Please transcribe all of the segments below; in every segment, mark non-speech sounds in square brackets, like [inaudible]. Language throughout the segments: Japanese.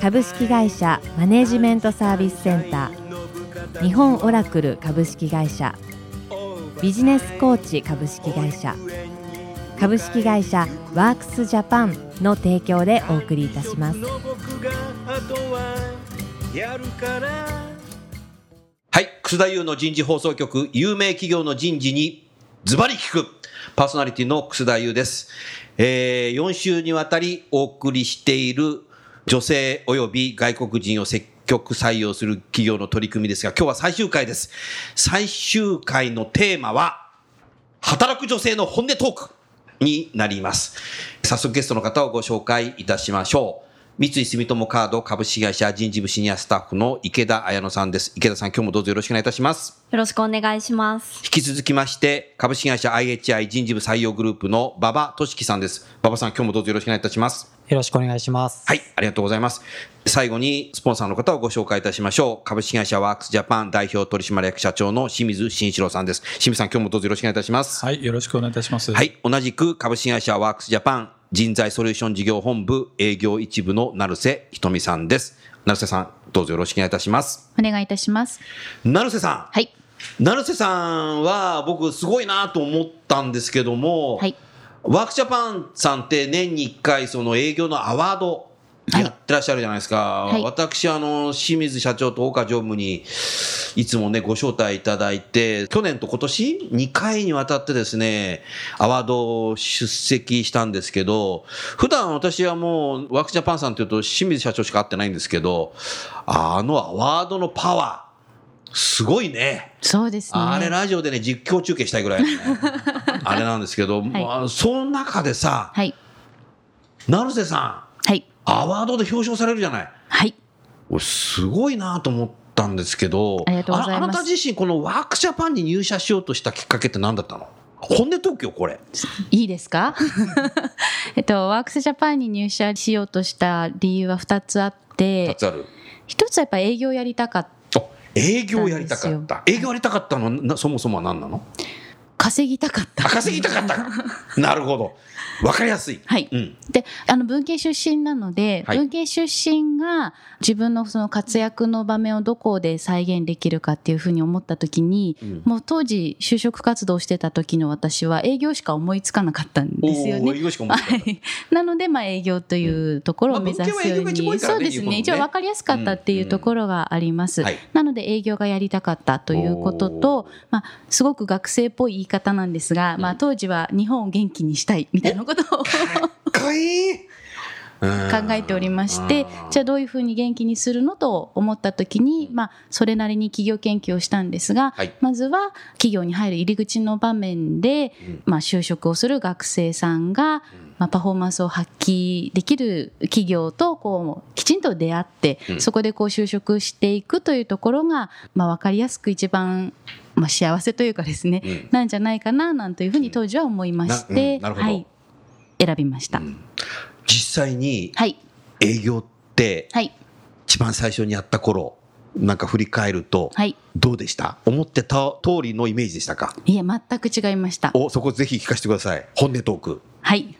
株式会社マネジメントサービスセンター。日本オラクル株式会社。ビジネスコーチ株式会社。株式会社ワークスジャパンの提供でお送りいたします。はい。楠田優の人事放送局。有名企業の人事にズバリ聞く。パーソナリティの楠田優です、えー、4週にわたりお送りしている女性及び外国人を積極採用する企業の取り組みですが、今日は最終回です。最終回のテーマは、働く女性の本音トークになります。早速ゲストの方をご紹介いたしましょう。三井住友カード株式会社人事部シニアスタッフの池田彩乃さんです。池田さん、今日もどうぞよろしくお願いいたします。よろしくお願いします。引き続きまして、株式会社 IHI 人事部採用グループの馬場俊樹さんです。馬場さん、今日もどうぞよろしくお願いいたします。よろしくお願いします。はい、ありがとうございます。最後に、スポンサーの方をご紹介いたしましょう。株式会社ワークスジャパン代表取締役社長の清水慎一郎さんです。清水さん、今日もどうぞよろしくお願いいたします。はい、よろしくお願いいたします。はい、同じく株式会社ワークスジャパン人材ソリューション事業本部営業一部の成瀬ひとみさんです。成瀬さん、どうぞよろしくお願いいたします。お願いいたします。成瀬さん。はい。成瀬さんは僕すごいなと思ったんですけども、はい。ワークジャパンさんって年に1回その営業のアワードはいやってらっしゃるじゃないですか。はい私、あの、清水社長と岡常務にいつもね、ご招待いただいて、去年と今年2回にわたってですね、アワードを出席したんですけど、普段私はもうワークジャパンさんっていうと清水社長しか会ってないんですけど、あのアワードのパワー、すごいね。そうですね。あれラジオでね、実況中継したいぐらいのね、[laughs] あれなんですけど、まあ、その中でさ、はい。成瀬さん、はい。アワードで表彰されるじゃない。はい。俺、すごいなと思ったんですけど、あなた自身、このワークジャパンに入社しようとしたきっかけって何だったの？本音東京、これ。いいですか？[laughs] えっと、ワークスジャパンに入社しようとした理由は2つあっ2て、つある。1つはやっぱ営業やりたかった。あ営業やりたかった。営業やりたかったのな、そもそもは何なの？稼ぎたかった。あ稼ぎたかったか。なるほど。わかりやすい。はい。うん。で、あの文系出身なので、はい文系出身が自分のその活躍の場面をどこで再現できるかっていうふうに思った時に、うんもう当時就職活動してた時の私は営業しか思いつかなかったんですよおー営ね。業しか思ってなかったはい、なので、まあ、営業というところを目指すように、からねそうですね一応分かりやすかったっていうところがあります。はいなので営業がやりたかったということと、まあ、すごく学生っぽい言い方なんですが、まあ、当時は日本を元気にしたいみたいなことを。かっこいい。考えておりましてうん。じゃあどういうふうに元気にするのと思った時に、まあ、それなりに企業研究をしたんですが、はい。まずは企業に入る入り口の場面で、うん。まあ、就職をする学生さんが、まあ、パフォーマンスを発揮できる企業とこうきちんと出会って、うん。そこでこう就職していくというところが、まあ、分かりやすく一番、まあ、幸せというかですね、うん。なんじゃないかななんというふうに当時は思いましなて、うん。なるほど。はい、選びました。うん実際にはい、営業ってはい、一番最初にやった頃なんか振り返るとはい。どうでした？思ってた通りのイメージでしたか？いえ、全く違いました。おそこぜひ聞かせてください本音トークはい。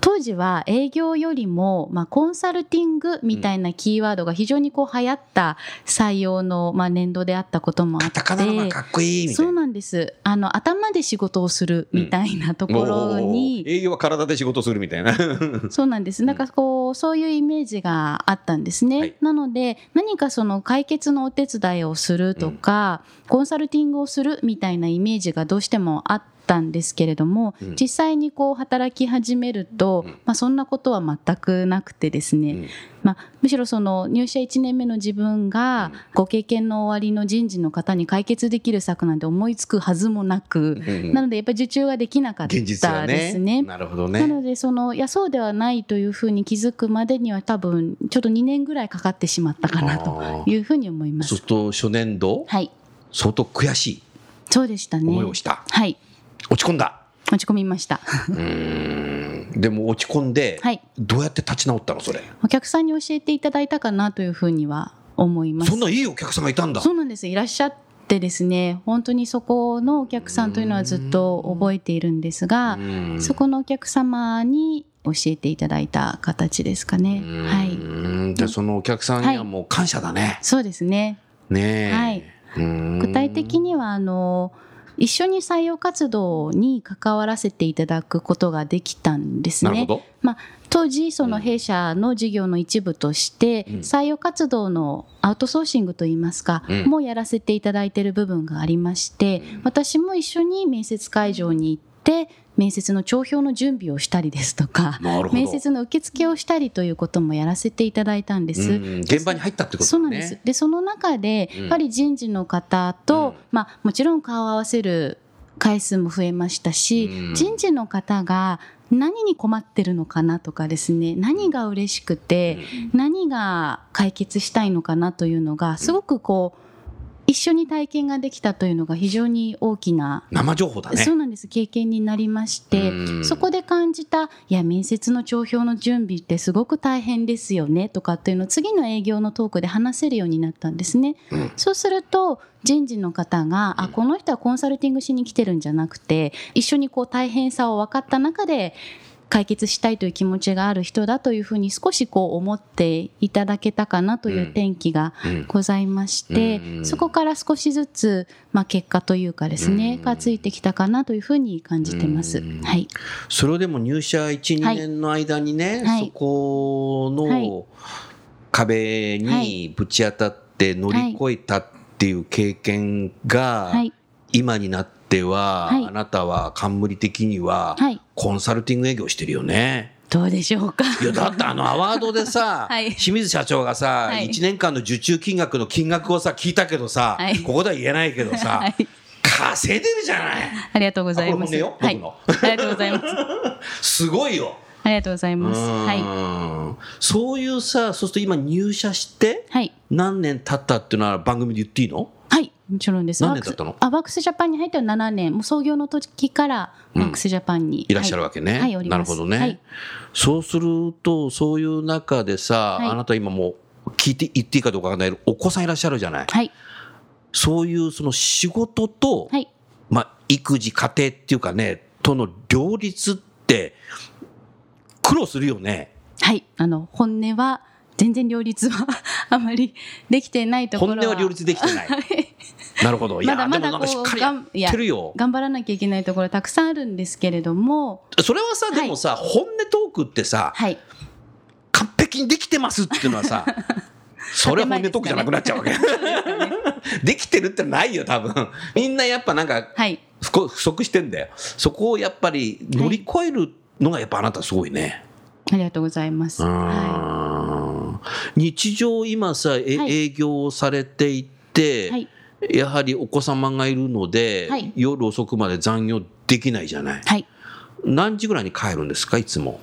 当時は営業よりも、まあ、コンサルティングみたいなキーワードが非常にこう流行った採用の、まあ、年度であったこともあって。かっこいいみたそいうななんです。あの頭で仕事をするみたいなところに、おー営業は体で仕事するみたいな。[laughs] そうなんです。なんかこう、そういうイメージがあったんですね。はい。なので、何かその解決のお手伝いをするとか、コンサルティングをするみたいなイメージがどうしてもあっったんですけれども、うん実際にこう働き始めると、うんまあ、そんなことは全くなくてですね、うんまあ、むしろその入社1年目の自分がご経験の終わりの人事の方に解決できる策なんて思いつくはずもなく、うんなのでやっぱり受注ができなかったですね。ね。なるほどなね。のでそのいやそうではないというふうに気づくまでには多分ちょっと2年ぐらいかかってしまったかなというふうに思いますそうす。ると初年度、はい、相当悔しいそうでしたね。思いをした。はい、落ち込んだ。落ち込みました。うーん。でも落ち込んで、はい、どうやって立ち直ったのそれ？お客さんに教えていただいたかなというふうには思います。そんないいお客さんがいたんだ。そうなんです。いらっしゃってですね、本当にそこのお客さんというのはずっと覚えているんですが、うんそこのお客様に教えていただいた形ですかね。はい。い。で、そのお客さんにはもう感謝だね。そうですね。ねえ。はい具具体的にはあの一緒に採用活動に関わらせていただくことができたんですね。なるほど。まあ、当時その弊社の事業の一部としてうん採用活動のアウトソーシングといいますか、うんもうやらせていただいている部分がありまして私も一緒に面接会場に行って面接の帳票の準備をしたりですとか。面接の受付をしたりということもやらせていただいたんです。うん現場に入ったってことだね。そうなんです。で、その中で、うんやっぱり人事の方と、うんまあ、もちろん顔を合わせる回数も増えましたし、うん人事の方が何に困ってるのかなとかですね、何が嬉しくて、何が解決したいのかなというのが、すごくこう、一緒に体験ができたというのが非常に大きな、生情報だね。そうなんです経験になりまして、うんそこで感じたいや面接の帳票の準備ってすごく大変ですよねとかっていうのを次の営業のトークで話せるようになったんですね。うんそうすると人事の方が、あこの人はコンサルティングしに来てるんじゃなくて一緒にこう大変さを分かった中で解決したいという気持ちがある人だというふうに少しこう思っていただけたかなという転機がうんございまして、うん。そこから少しずつ、まあ、結果というかですね、うん。がついてきたかなというふうに感じてます。うん。はい、それでも入社1、2はい。年の間にね、はい。そこはい。の壁にぶち当たって乗り越えたっていう経験が、はい、今になっては、はいあなたは冠的にははい、コンサルティング営業してるよね。どうでしょうか？いや、だってあの [laughs] アワードでさ、はい清水社長がさ、はい1年間の受注金額の金額をさ、聞いたけどさ、はいここでは言えないけどさ、はい、稼いでるじゃない。ありがとうございます。あこれ本はい、ありがとうございます。[laughs] すごいよ。ありがとうございます。はい、はい。そういうさ、そうすると今入社してはい、何年経ったっていうのは番組で言っていいの？はい、もちろんです。何年経ったの？あ、ワークスジャパンに入っては7年、もう創業の時からワークスジャパンに、いらっしゃるわけね。はいはいなるほどね。はいそうすると、そういう中でさ、はいあなた今もう聞いて言っていいかどうかわかんないけど、お子さんいらっしゃるじゃない？はい、そういうその仕事と、はい、まあ、育児、家庭っていうかね、との両立って、苦労するよね。はい、あの本音は全然両立はあまりできてないところは。本音は両立できてない。はいなるほど。いや、まだまだるよ。頑張らなきゃいけないところたくさんあるんですけれども、それはさ、でもさ、本音トークってさ、はい、完璧にできてますっていうのはさ、[laughs] それは本音トークじゃなくなっちゃうわけ。できてるってないよ、多分。みんなやっぱなんかはい、不足してんだよ。そこをやっぱり乗り越えるのがやっぱあなたすごいね。ありがとうございます。うはん日常今さ、えはい営業をされていて、い、はい、やはりお子様がいるので、はい夜遅くまで残業できないじゃない。はい。何時ぐらいに帰るんですか、いつも？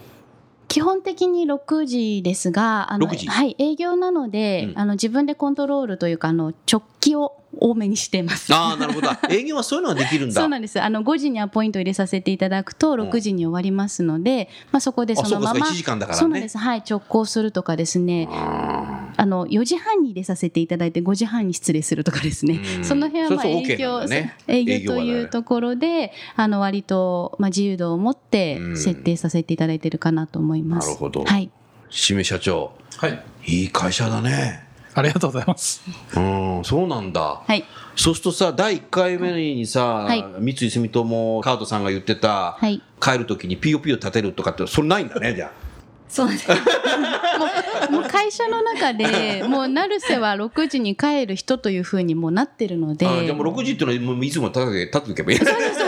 基本的に6時ですが、あの6時はい、営業なので、うんあの自分でコントロールというかあの直帰を多めにしています。ああ、なるほど。[laughs] 営業はそういうのができるんだ。そうなんです。あの5時にアポイント入れさせていただくと6時に終わりますので、まあそこでそのままあそうかそうか1時間だからねそうなんです。はい、直行するとかですね。ああの4時半に入れさせていただいて5時半に失礼するとかですね、うんその辺はまあそれそう営 OK 業、ね営業というところであの割とまあ自由度を持ってうん設定させていただいているかなと思います。なるほどはい、清水社長、はい。いい会社だね。ありがとうございます。うん、そうなんだ。はい、そうするとさ、第1回目にさ、はい三井住友カードさんが言ってた、はい帰るときに POP を立てるとかって、それないんだね、じゃそうです。[laughs] もうもう会社の中でもう成瀬は6時に帰る人というふうにもうなってるので。あ。あじゃあもう6時っていうのはもういつも立てて立てておけばいい。そうです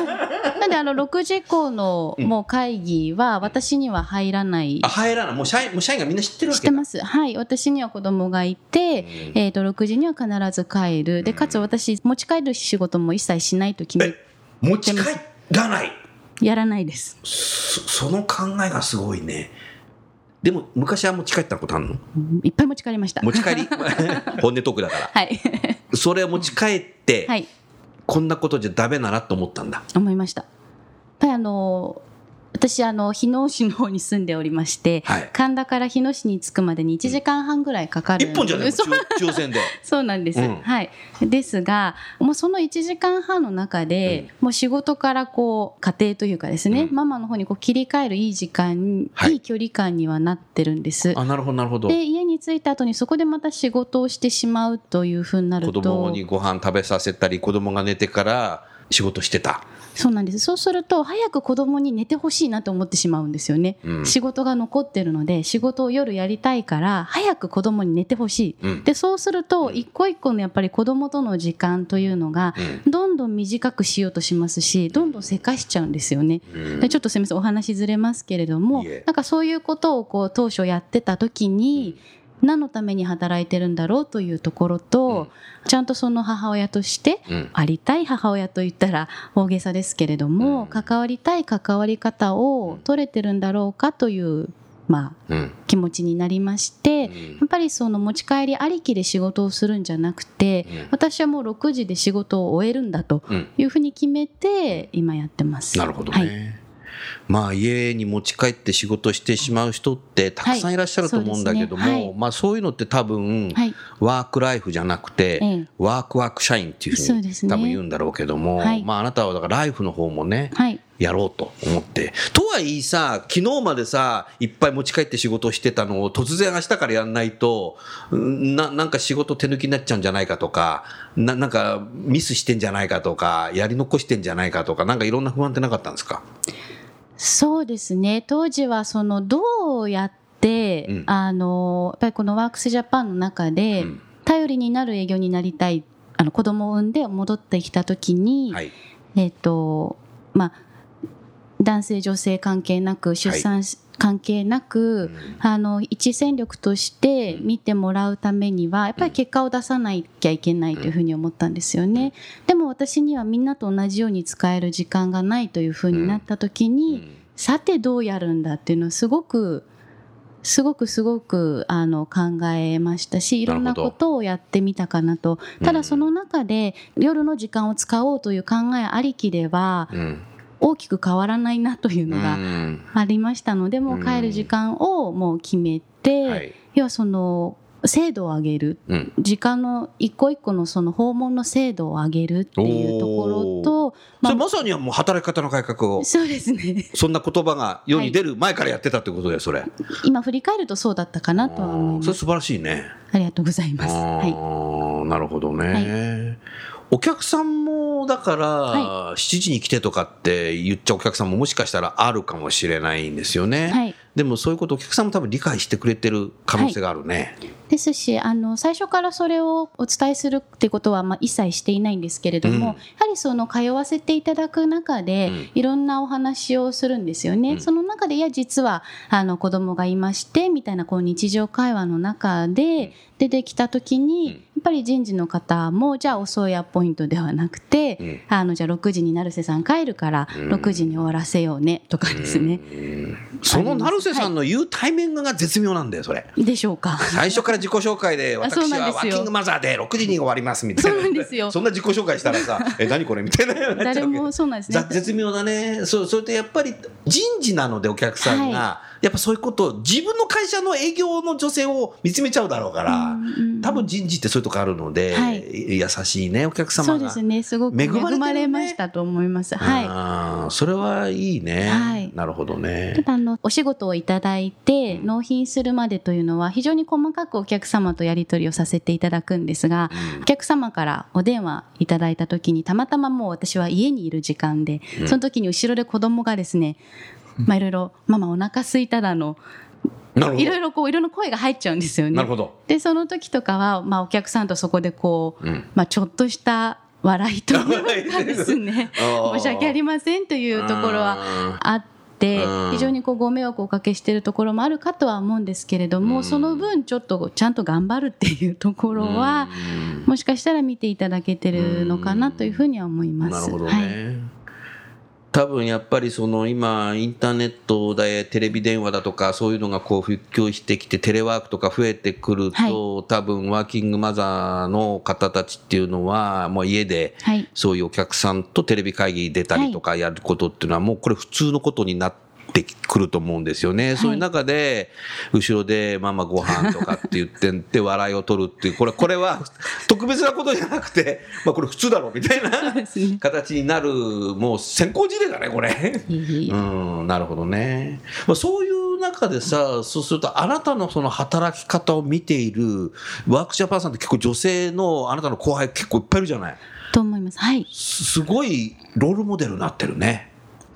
あの6時以降のうんもう会議は私には入らないあ、入らない。もう社員、もう社員がみんな知ってるわけだ知ってます。はい。私には子供がいて、えっ、と、6時には必ず帰る。で、かつ私、持ち帰る仕事も一切しないと決めえ、持ち帰らない？やらないです。そその考えがすごいね。でも、昔は持ち帰ったことあるの？うんいっぱい持ち帰りました。持ち帰り？[laughs] 本音トークだから。はい。それを持ち帰って、はい。こんなことじゃダメだなと思ったんだ。思いました。ぱりあの、私、あの、日野市の方に住んでおりまして、はい神田から日野市に着くまでに1時間半ぐらいかかる。一本じゃないそう中中線で。[laughs] そうなんです、うんはい。ですが、もうその1時間半の中で、もう仕事からこう、家庭というかですね、うんママの方にこう切り替えるいい時間、はいい、い距離感にはなってるんです。あ、なるほど、なるほど。で、家に着いた後にそこでまた仕事をしてしまうというふうになると。子供にご飯食べさせたり、子供が寝てから仕事してた。そうなんです。そうすると、早く子供に寝てほしいなと思ってしまうんですよね。うん仕事が残ってるので、仕事を夜やりたいから、早く子供に寝てほしい。うん。で、そうすると、一個一個のやっぱり子供との時間というのが、どんどん短くしようとしますし、どんどんせかしちゃうんですよね。うんでちょっとすみません、お話ずれますけれどもなんかそういうことをこう当初やってた時に、何のために働いてるんだろうというところと、ちゃんとその母親として、うんありたい母親と言ったら大げさですけれども、うん関わりたい関わり方を取れてるんだろうかという、まあ、うん。気持ちになりまして、うんやっぱりその持ち帰りありきで仕事をするんじゃなくて、うん私はもう6時で仕事を終えるんだとうん。いうふうに決めて今やってます。なるほどね。はいまあ家に持ち帰って仕事してしまう人ってたくさんいらっしゃると思うんだけども、はいね。はい。まあそういうのって多分、はい。ワークライフじゃなくて、ええ。ワークワーク社員っていうふうに多分言うんだろうけども、はい。まああなたはだからライフの方もね、はい。やろうと思って。とはいえさ、昨日までさ、いっぱい持ち帰って仕事をしてたのを突然明日からやんないと、うんななんか仕事手抜きになっちゃうんじゃないかとか、ななんかミスしてんじゃないかとか、やり残してんじゃないかとか、なんかいろんな不安ってなかったんですか？そうですね。当時はそのどうやって、うん。あのやっぱりこのワークスジャパンの中で、うん。頼りになる営業になりたいあの子供を産んで戻ってきた時に、はい。えっ、とまあ男性女性関係なく出産し、関係なく、うん。あの一戦力として見てもらうためにはやっぱり結果を出さなきゃいけないというふうに思ったんですよね。でも私にはみんなと同じように使える時間がないというふうになった時に、うん。さてどうやるんだっていうのはすごくすごくすごくあの考えましたしいろんなことをやってみたかなと。ただその中で夜の時間を使おうという考えありきではうん大きく変わらないなというのがうん。ありましたのでもう帰る時間をもう決めて、はい。要はその精度を上げる。うん。時間の一個一個のその訪問の精度を上げるっていうところと、それまさにはもう働き方の改革を、そうですね。そんな言葉が世に出る前からやってたってことだよ、それ。今振り返るとそうだったかなとは思います。それ素晴らしいね。ありがとうございます。あはい。ーなるほどね、お客さんもだから、は7時に来てとかって言っちゃうお客さんももしかしたらあるかもしれないんですよね、はい。でもそういうことお客さんも多分理解してくれてる可能性があるね、ですし、あの、最初からそれをお伝えするってことは、まあ、一切していないんですけれども、うん。やはりその、通わせていただく中で、うん。いろんなお話をするんですよね。うん。その中で、いや、実は、あの、子供がいまして、みたいな、こう、日常会話の中で、出てきた時に、うん。やっぱり人事の方も、じゃあ、遅いアポイントではなくて、うん。あの、じゃあ、6時に成瀬さん帰るから、うん。6時に終わらせようね、とかですね。うん。その成瀬さんの言うタイミングが絶妙なんだよそれ。でしょうか。最初から自己紹介で私はワーキングマザーで6時に終わりますみたいな。そうなんですよ。[laughs] そんな自己紹介したらさ [laughs] え何これみたいな誰もそうなんですね。ざ。絶妙だねそうそれでやっぱり人事なのでお客さんが、はやっぱそういうことを自分の会社の営業の女性を見つめちゃうだろうから、多分人事ってそういうとこあるので、はい。優しいねお客様が。そうですね。すごく恵恵まれまれましたと思います。はい。それはいいね、はい。なるほどたねだあのお仕事をいただいてうん。納品するまでというのは非常に細かくお客様とやり取りをさせていただくんですが、うん。お客様からお電話いただいた時にたまたまもう私は家にいる時間で、うん。その時に後ろで子供がですね、まあいろいろママお腹空いただのいろいろこういろんな声が入っちゃうんですよね。なるほど、でその時とかはまあお客さんとそこでこううん。まあ、ちょっとした笑いというかですね。申し訳ありませんというところはあってうん。非常にこうご迷惑をおかけしているところもあるかとは思うんですけれどうん。もその分ちょっとちゃんと頑張るっていうところはうん。もしかしたら見ていただけてるのかなというふうには思います。なるほどはい。ね。多分やっぱりその今インターネットでテレビ電話だとかそういうのがこう普及してきてテレワークとか増えてくると、はい。多分ワーキングマザーの方たちっていうのはもう家ではい。そういうお客さんとテレビ会議出たりとかやることっていうのはもうこれ普通のことになってくると思うんですよね。そういう中で後ろでママご飯とかって言ってんで笑いを取るっていうこれこれは特別なことじゃなくてまあこれ普通だろうみたいな形になるもう先行事例だねこれ。うんなるほどね、まあ、そういう中でさそうするとあなたのその働き方を見ているワークジャパンさんって結構女性のあなたの後輩結構いっぱいいるじゃない。と思います。はい。すすごいロールモデルになってるね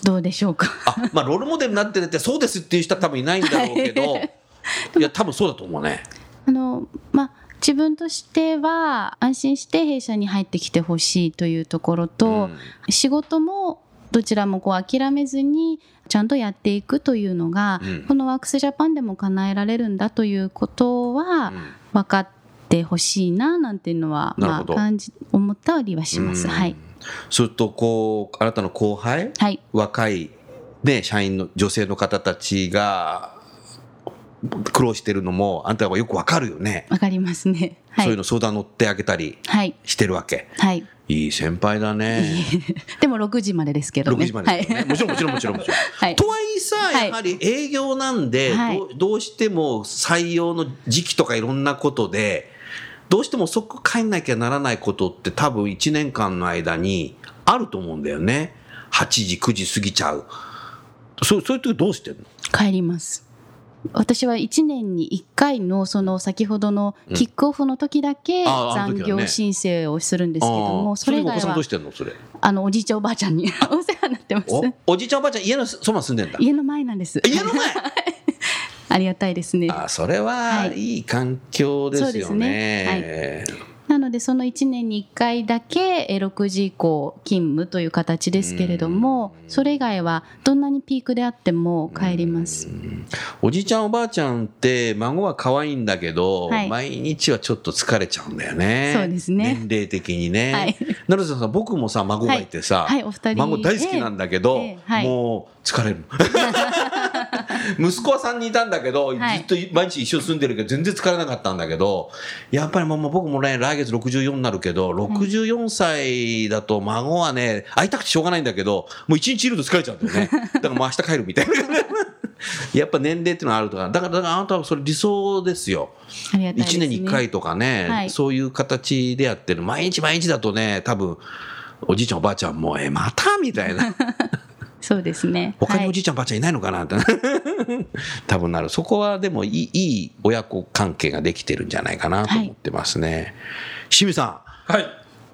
どうでしょうか？あまあロールモデルになってるってそうですっていう人は多分いないんだろうけど。い。や多分そうだと思うね。あのまあ自分としては安心して弊社に入ってきてほしいというところと、うん。仕事もどちらもこう諦めずにちゃんとやっていくというのが、うん。このワークスジャパンでも叶えられるんだということはうん。分かってほしいななんていうのは、まあ、感じ思ったりはします。うん。はい、それとこうあなたの後輩？はい。若い、ね、社員の女性の方たちが苦労してるのもあんたはよくわかるよね、わかりますね。はい。そういうの相談乗ってあげたりはい。してるわけ。はい。いい先輩だね。[laughs] でも6時までですけどね。6時までね、はい。もちろんもちろんもちろんもちろん。[laughs] はい。とはいえさはい。やはり営業なんで、はい。どうどうしても採用の時期とかいろんなことでどうしても即帰んなきゃならないことって多分1年間の間にあると思うんだよね。8時9時過ぎちゃう。そうそういう時どうしてんの？帰ります。私は1年に1回のその先ほどのキックオフの時だけ残業申請をするんですけどああもそれ以外はあのおじいちゃんおばあちゃんに [laughs] お世話になってます。おおじいちゃんおばあちゃん家のそばに住んでんだ？家の前なんです。家の前？[laughs] ありがたいですね。あそれははい。いい環境ですよね,、そうですね。なのでその1年に1回だけえー6時以降勤務という形ですけれどもそれ以外はどんなにピークであっても帰ります。おじいちゃんおばあちゃんって孫は可愛いんだけど、はい。毎日はちょっと疲れちゃうんだよね。そうですね。年齢的にね、はい。成瀬さん僕もさ孫がいてさ、はい。はい。お二人孫大好きなんだけど、ええ。ええはい。もう疲れる [laughs] 息子は3人いたんだけど、はい。ずっと毎日一緒に住んでるけど全然疲れなかったんだけどやっぱりもう僕もね来月64になるけど64歳だと孫はね会いたくてしょうがないんだけどもう一日いると疲れちゃうんだよね。[laughs] だからもう明日帰るみたいな。[laughs] やっぱ年齢っていうのはあるとか。だからだからあなたはそれ理想ですよ。ありがたいです、1ね、年に1回とかね、はい。そういう形でやってる。毎日毎日だとね多分おじいちゃんおばあちゃんもえまたみたいな [laughs] そうですね。他にはいおじいちゃんおばあちゃんいないのかなって。[laughs] 多分なる。そこはでもいいいい親子関係ができてるんじゃないかなと思ってますね、清水さん。はい。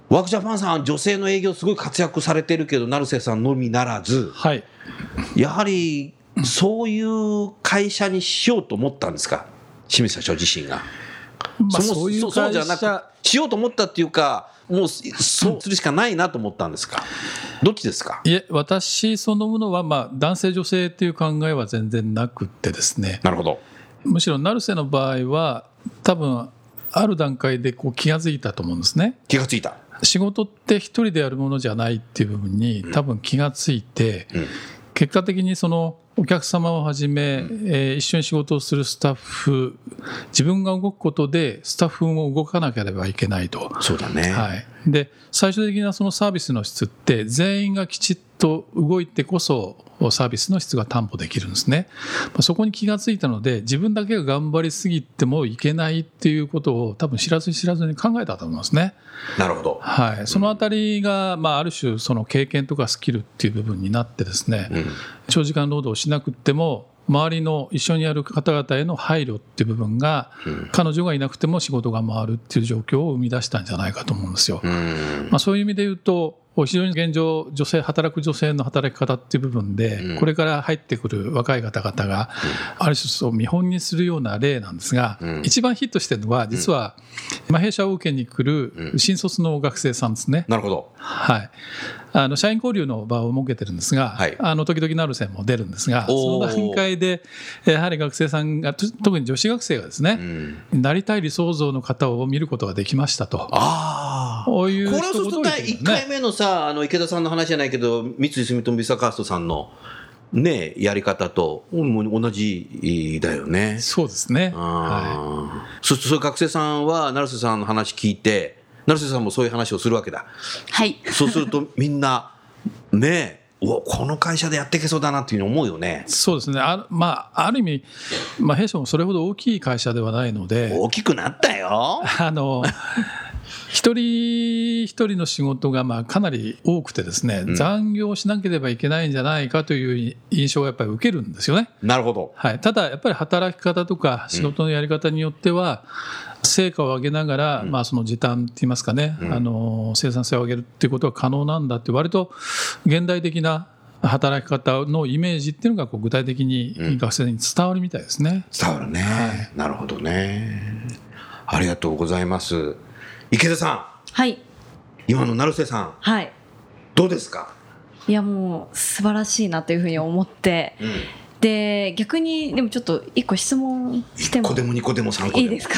ワークジャパンさん女性の営業すごい活躍されてるけど成瀬さんのみならず。はい。やはりそういう会社にしようと思ったんですか？清水社長自身が。まあ、そのそういうそうそう会じゃなく社、しようと思ったっていうかもうそうするしかないなと思ったんですか？どっちですか？いえ、私そのものは、まあ、男性、女性っていう考えは全然なくってですね、なるほど。むしろ成瀬の場合は、多分ある段階でこう気が付いたと思うんですね。気がついた、仕事って一人でやるものじゃないっていう部分に多分気がついて、うん。結果的にそのお客様をはじめ、えー一緒に仕事をするスタッフ自分が動くことでスタッフも動かなければいけないと。そうだね、はい、で最終的なそのサービスの質って全員がきちっと動いてこそサービスの質が担保できるんですね、まあそこに気がついたので自分だけが頑張りすぎてもいけないっていうことを多分知らず知らずに考えたと思いますね。なるほど、はい、そのあたりが、まあ、ある種その経験とかスキルっていう部分になってですね、うん。長時間労働をしなくっても周りの一緒にやる方々への配慮っていう部分が、うん。彼女がいなくても仕事が回るっていう状況を生み出したんじゃないかと思うんですよ。うん。まあ、そういう意味で言うとこう非常に現状、女性、働く女性の働き方っていう部分で、うんこれから入ってくる若い方々が、ある種そう見本にするような例なんですが、うん一番ヒットしてるのは、実は、まあ弊社を受けに来る新卒の学生さんですね。なるほど。はい。あの、社員交流の場を設けてるんですが、はいあの、時々なる線も出るんですが、その段階で、やはり学生さんが、と特に女子学生がですね、うんなりたい理想像の方を見ることができましたと。ああ。こういうこれをそうすると一言第1ですよね回目のさ、あの池田さんの話じゃないけど、三井住友ビザカーストさんのね、やり方と同じだよね。そうですね。はああ。そしてそういう学生さんは成瀬さんの話聞いて、成瀬さんもそういう話をするわけだ。はいそうするとみんな、ねえ、うわこの会社でやっていけそうだなっていうふうに思うよねい。。そうですね。あまあ、ある意味、まあ、弊社もそれほど大きい会社ではないので、大きくなったよ。あの、一人一人の仕事がまあかなり多くてですね、ん残業しなければいけないんじゃないかという印象をやっぱり受けるんですよね。なるほど。はい、ただやっぱり働き方とか仕事のやり方によっては、成果を上げながら、まあ、その時短って言いますかね、あの生産性を上げるっていうことが可能なんだって割と現代的な働き方のイメージっていうのがこう具体的に学生に伝わるみたいですね。伝わるね。なるほどね。ありがとうございます。池田さん、はい。今の成瀬さん、はい。どうですか、いやもう素晴らしいなというふうに思って、うん、で、逆に、でもちょっと一個質問しても。1個でも2個でも3個で。も。いいですか？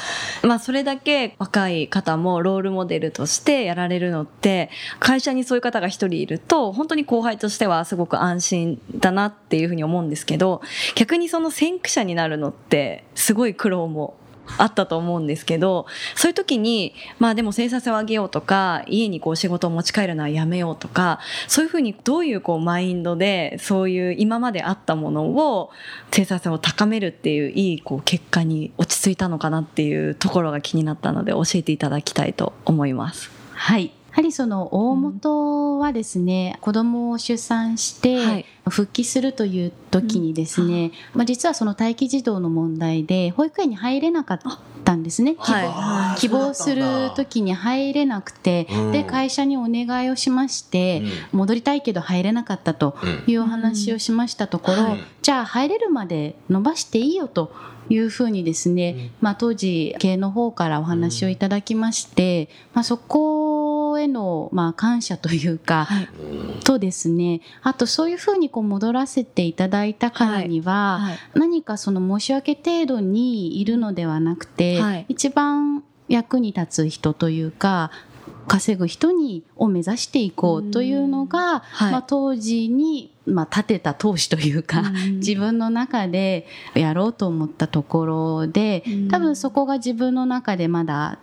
[laughs] まあそれだけ若い方もロールモデルとしてやられるのって会社にそういう方が一人いると本当に後輩としてはすごく安心だなっていうふうに思うんですけど逆にその先駆者になるのってすごい苦労もあったと思うんですけどそういう時にまあでも生産性を上げようとか家にこう仕事を持ち帰るのはやめようとかそういうふうにどういうこうマインドでそういう今まであったものを生産性を高めるっていういいこう結果に落ち着いたのかなっていうところが気になったので教えていただきたいと思います。はい。やはりその大元はですね、子供を出産して、はい。復帰するという時にですね、まあ、実はその待機児童の問題で保育園に入れなかったんですね。希望はい希望する時に入れなくて、うんで会社にお願いをしまして、戻りたいけど入れなかったとうんいうお話をしましたところ、はい。じゃあ入れるまで伸ばしていいよというふうにですね、まあ、当時経営の方からお話をいただきまして、まあ、そこへのまあ感謝というか、はい。とですね。あとそういうふうにこう戻らせていただいたからには、はい。何かその申し訳程度にいるのではなくて、はい。一番役に立つ人というか稼ぐ人にを目指していこうというのが、はい。まあ、当時に、まあ、立てた投資というか、うん。自分の中でやろうと思ったところでうん。多分そこが自分の中でまだ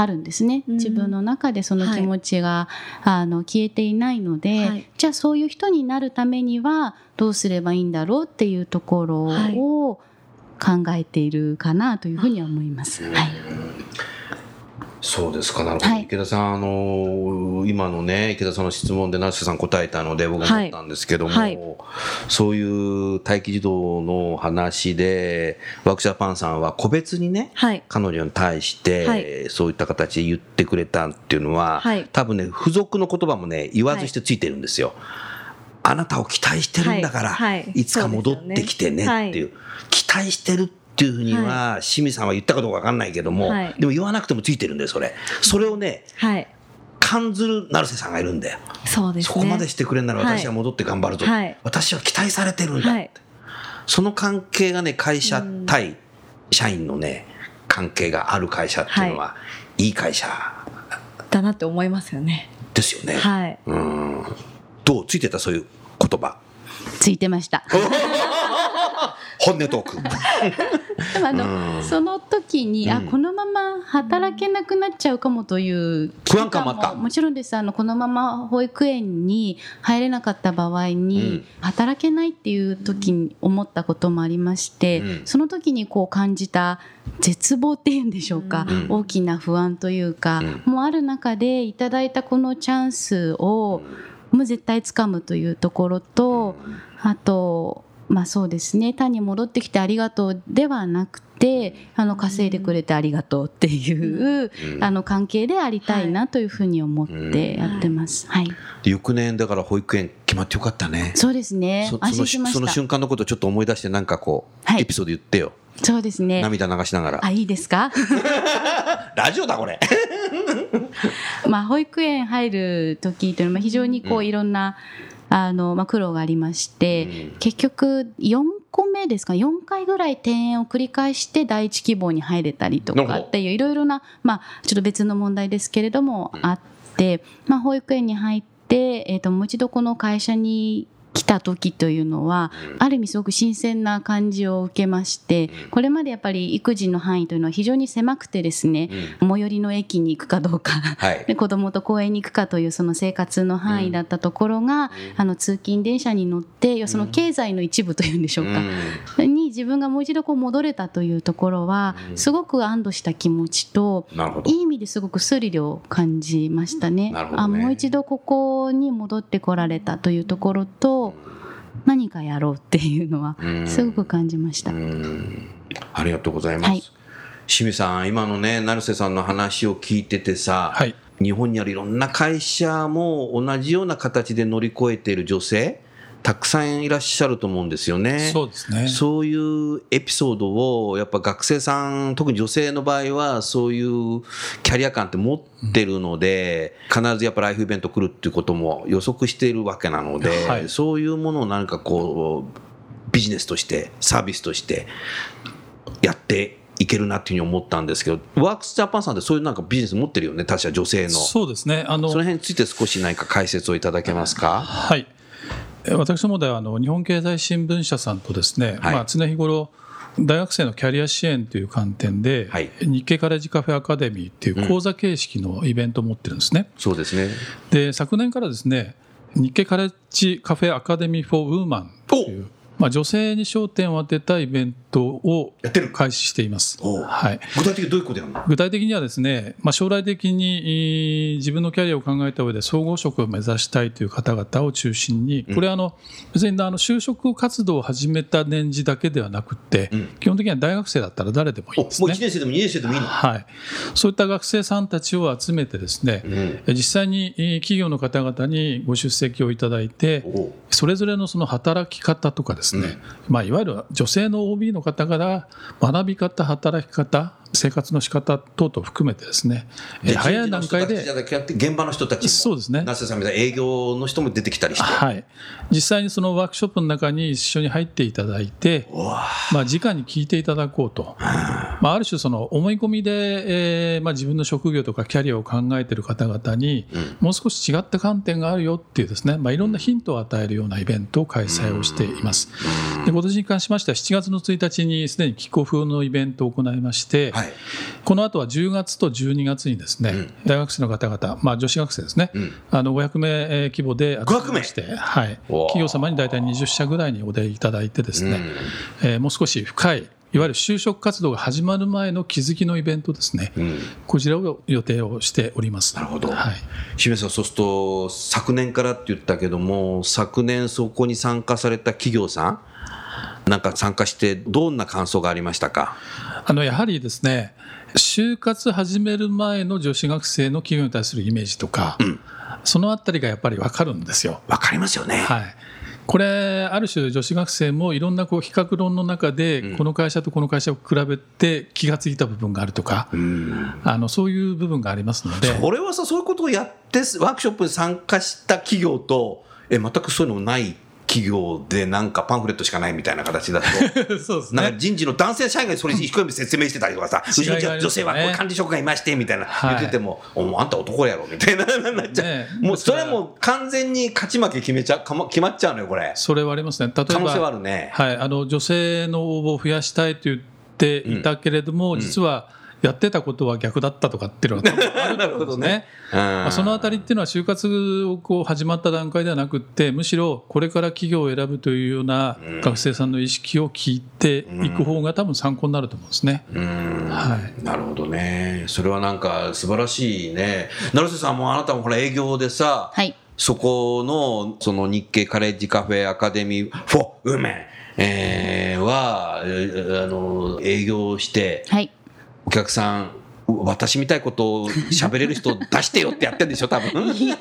あるんですね、うん。自分の中でその気持ちが、あの消えていないので、はい。じゃあそういう人になるためにはどうすればいいんだろうっていうところはい。を考えているかなというふうには思います。はいそうですか、なるほど。はい。池田さん、あの今のね、池田さんの質問で成瀬さん答えたので、僕は思ったんですけども、はい。はいそういう待機児童の話で、ワークシャーパンさんは個別にね、はい。彼女に対して、はい。そういった形で言ってくれたっていうのは、はい。多分ね、付属の言葉もね、言わずしてついてるんですよ。あなたを期待してるんだから、い。つか戻ってきてねっていう、期待してるっていうふうには、清水さんは言ったかどうかわかんないけども、はいでも言わなくてもついてるんだよ、それ。それをね、はい感ずる成瀬さんがいるんだよ。そうですねそこまでしてくれるならはい私は戻って頑張るぞ。はい私は期待されてるんだって。はいその関係がね、会社対社員のね、関係がある会社っていうのは、い、い会社だなって思いますよねですよね。はいうん。どう？ついてたそういう言葉。ついてました。[laughs] 本音トーク。でもあの、その時に、あうん。このまま働けなくなっちゃうかもという不安感もあった。も。ちろんです。あのこのまま保育園に入れなかった場合に、うん。働けないっていう時に思ったこともありまして、うん。その時にこう感じた絶望っていうんでしょうか、うん。大きな不安というか、もうある中でいただいたこのチャンスを、もう絶対掴むというところと、あと、まあそうですね、単に戻ってきてありがとうではなくであの稼いでくれてありがとうっていう、うんあの関係でありたいなというふうに思ってやってます。はい、で翌年だから保育園決まってよかったね。そうですねしました。その瞬間のことをちょっと思い出してなんかこう、はいエピソード言ってよ。そうですね。涙流しながら。あ、いいですか？[laughs] ラジオだこれ。[laughs] まあ、保育園入る時というのは非常にこううんいろんな、あのまあ、苦労がありまして、うん。結局4個目ですか4回ぐらい転園を繰り返して第一希望に入れたりとかっていういろいろな、まあ、ちょっと別の問題ですけれども、うん。あって、まあ、保育園に入って、えー、ともう一度この会社に来た時というのは、ある意味すごく新鮮な感じを受けまして、これまでやっぱり育児の範囲というのは非常に狭くてですね、最寄りの駅に行くかどうか、はい。で子供と公園に行くかというその生活の範囲だったところが、あの通勤電車に乗ってその経済の一部というんでしょうか、に自分がもう一度こう戻れたというところは、すごく安堵した気持ちとい。い意味ですごくスリルを感じましたね。ね。あもう一度ここに戻ってこられたというところと、何かやろうっていうのはうんすごく感じました。うんありがとうございます。はい清水さん、今のね、成瀬さんの話を聞いててさ、はい日本にあるいろんな会社も同じような形で乗り越えている女性、たくさんいらっしゃると思うんですよね。そうですね。そういうエピソードをやっぱ学生さん特に女性の場合はそういうキャリア感って持ってるので、必ずやっぱライフイベント来るっていうことも予測しているわけなので、はいそういうものを何かこうビジネスとしてサービスとしてやっていけるなっていうふうに思ったんですけどワークスジャパンさんってそういうなんかビジネス持ってるよね確か女性のそそうですね。あのの辺について少し何か解説をいただけますか？はい。え私どもではあの日本経済新聞社さんとですね、はい。まあ常日頃大学生のキャリア支援という観点で、はい。日経カレッジカフェアカデミーっていう講座形式のイベントを持ってるんですね。そうですね。で昨年からですね日経カレッジカフェアカデミー・フォー・ウーマンという、まあ、女性に焦点を当てたイベントをやってる？開始しています。はい、具体的にどういうことやるの？具体的にはですね、まあ、将来的にえー自分のキャリアを考えた上で総合職を目指したいという方々を中心に、これはあの別にあの就職活動を始めた年次だけではなくて、うん。基本的には大学生だったら誰でもいいですね。1。年生でも2年生でもいいの？はい、そういった学生さんたちを集めてですね、うん。実際にえー企業の方々にご出席をいただいて、それぞれのその働き方とかですね、まあ、いわゆる女性の OB の方から学び方、働き方、生活の仕方等々含めてですね、えー早い段階で、現場の人たちもそうですね。さんみたいな営業の人も出てきたりして、はい、実際にそのワークショップの中に一緒に入っていただいて、まあ、直に聞いていただこうと、まあ、ある種、その思い込みで、えーまあ、自分の職業とかキャリアを考えている方々に、もう少し違った観点があるよっていうですね、まあ、いろんなヒントを与えるようなイベントを開催をしています。で今年に関しましては、7月の1日にすでにキックオフのイベントを行いまして、はい。この後は10月と12月にですね、うん。大学生の方々、まあ、女子学生ですね、うん。あの500名えー規模で集500名まして、はい、企業様に大体20社ぐらいにお出いただいてですね、うん。えーもう少し深いいわゆる就職活動が始まる前の気づきのイベントですね、うん。こちらを予定をしております。なるほど。はい。清水さんそうすると昨年からって言ったけども昨年そこに参加された企業さんなんか参加してどんな感想がありましたか？あのやはりですね就活始める前の女子学生の企業に対するイメージとか、そのあたりがやっぱり分かるんですよ。わかりますよね、はい。これ、ある種、女子学生もいろんなこう比較論の中で、この会社とこの会社を比べて気がついた部分があるとか、あのそういう部分がありますので、これはさそういうことをやってワークショップに参加した企業とえ全くそういうのない企業でなんかパンフレットしかないみたいな形だと [laughs] そうですね。なんか人事の男性社員がそれ一生懸命説明してたりとかさ、うちの女性はこう管理職がいましてみたいなはい言ってても、おもうあんた男やろみたいななっちゃう、[laughs] ねもうそれはもう完全に勝ち負け決めちゃかま決まっちゃうのよ、これ。それはありますね。例え可能性はあば、るね。はい、あの女性の応募を増やしたいと言っていたけれども、実はやってたことは逆だったとかっていうのがある [laughs] なるほどね。まあそのあたりっていうのは就活をこう始まった段階ではなくってむしろこれから企業を選ぶというような学生さんの意識を聞いていく方が多分参考になると思うんですね。うんはいなるほどね。それはなんか素晴らしいね。成瀬さんもあなたもほら営業でさ、はいそこの、その日系カレッジカフェアカデミーフォーウメン、えーは、えーあの、営業して、はい。お客さん、私みたいことを喋れる人出してよってやってんでしょ、多分。[laughs] いえい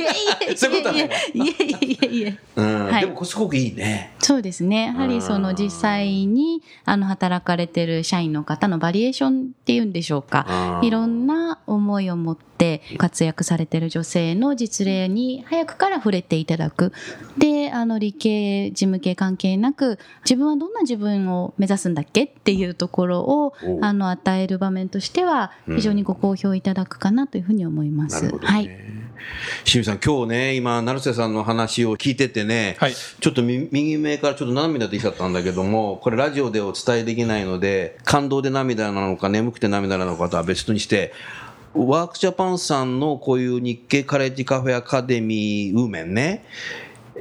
えそういうこといいえいえいえいえ。うん、はいでもすごくいいね。そうですね。やはりその実際にあの働かれてる社員の方のバリエーションっていうんでしょうか。いろんな思いを持って活躍されてる女性の実例に早くから触れていただく。で、あの理系、事務系関係なく、自分はどんな自分を目指すんだっけっていうところをおあの与える場面としては非常にご好評いただくかなというふうに思います。なるほどね。はい。清水さん、今日ね、今、成瀬さんの話を聞いててね、はいちょっとみ右目からちょっと涙出てきちゃったんだけども、これラジオでお伝えできないので、感動で涙なのか、眠くて涙なのかとは別にして、ワークジャパンさんのこういう日系カレッジカフェアカデミーウーメンね、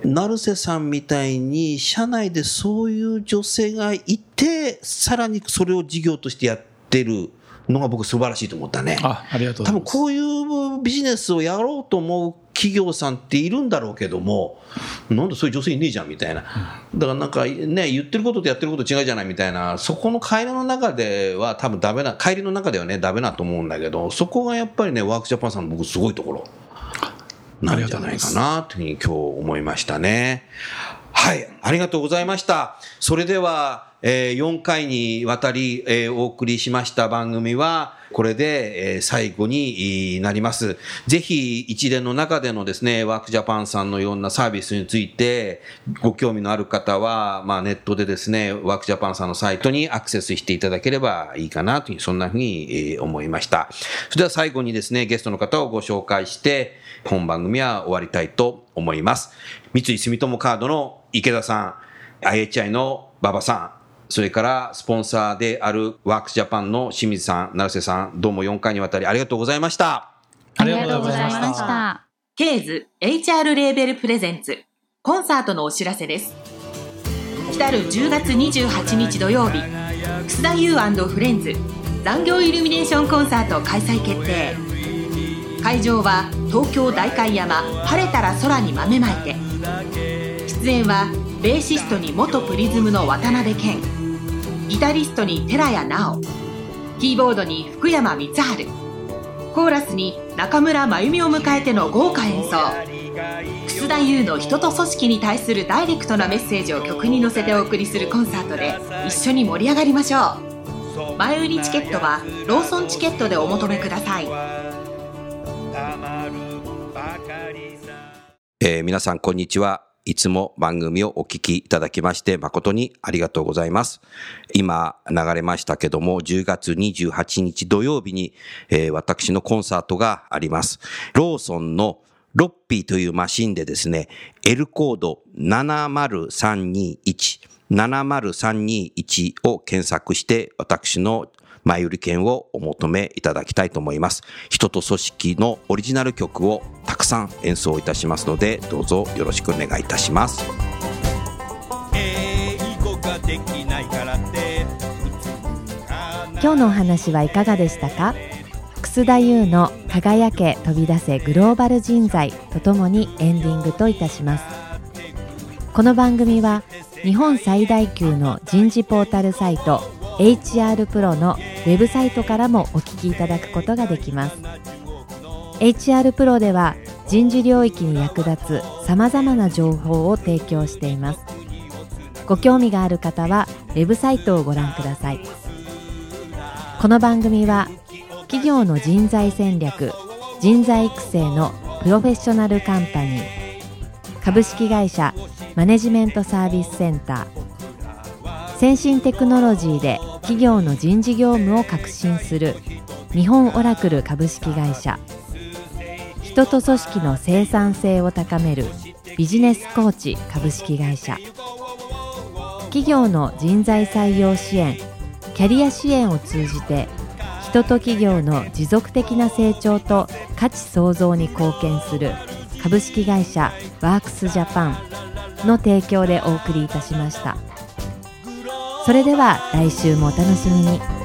成瀬さんみたいに社内でそういう女性がいて、さらにそれを事業としてやってるのが僕素晴らしいと思ったね。あありがとうございます。多分こういうビジネスをやろうと思う企業さんっているんだろうけども、なんでそういう女性いねえじゃんみたいな。だからなんかね、言ってることとやってること違うじゃないみたいな、そこの帰りの中では多分ダメな、帰りの中ではね、ダメだと思うんだけど、そこがやっぱりね、ワークジャパンさんの僕すごいところなんじゃないかなというふうに今日思いましたね。はい、ありがとうございました。それでは、え4回にわたり、えお送りしました番組は、これで、え最後になります。ぜひ、一連の中でのですね、ワークジャパンさんのいろんなサービスについて、ご興味のある方は、まあ、ネットでですね、ワークジャパンさんのサイトにアクセスしていただければいいかなという、そんなふうに、思いました。それでは最後にですね、ゲストの方をご紹介して、本番組は終わりたいと思います。三井住友カードの池田さん、IHI の馬場さん、それからスポンサーであるワークスジャパンの清水さん、成瀬さん、どうも4回にわたりありがとうございました。ありがとうございました。ケーズ HR レーベルプレゼンツ。コンサートのお知らせです。来る10月28日土曜日楠田優フレンズ残業イルミネーションコンサート開催決定。会場は東京代官山晴れたら空に豆まいて。出演はベーシストに元プリズムの渡辺謙ギタリストに寺谷直。キーボードに福山光晴。コーラスに中村真由美を迎えての豪華演奏。楠田優の人と組織に対するダイレクトなメッセージを曲に乗せてお送りするコンサートで一緒に盛り上がりましょう。前売りチケットはローソンチケットでお求めください。えー皆さんこんにちは。いつも番組をお聞きいただきまして誠にありがとうございます。今流れましたけども、10月28日土曜日に、えー私のコンサートがあります。ローソンのロッピーというマシンでですね、L コード70321、70321を検索して私の前売り券をお求めいただきたいと思います。人と組織のオリジナル曲をたくさん演奏いたしますので、どうぞよろしくお願いいたします。今日のお話はいかがでしたか？楠田優の「輝け飛び出せグローバル人材」とともにエンディングといたしますこの番組は日本最大級の人事ポータルサイト HR プロのウェブサイトからもお聞きいただくことができます。HR プロでは人事領域に役立つさまざまな情報を提供しています。ご興味がある方はウェブサイトをご覧ください。この番組は企業の人材戦略人材育成のプロフェッショナルカンパニー株式会社マネジメントサービスセンター先進テクノロジーで企業の人事業務を革新する日本オラクル株式会社。人と組織の生産性を高めるビジネスコーチ株式会社。企業の人材採用支援キャリア支援を通じて人と企業の持続的な成長と価値創造に貢献する株式会社ワークスジャパンの提供でお送りいたしました。それでは来週もお楽しみに。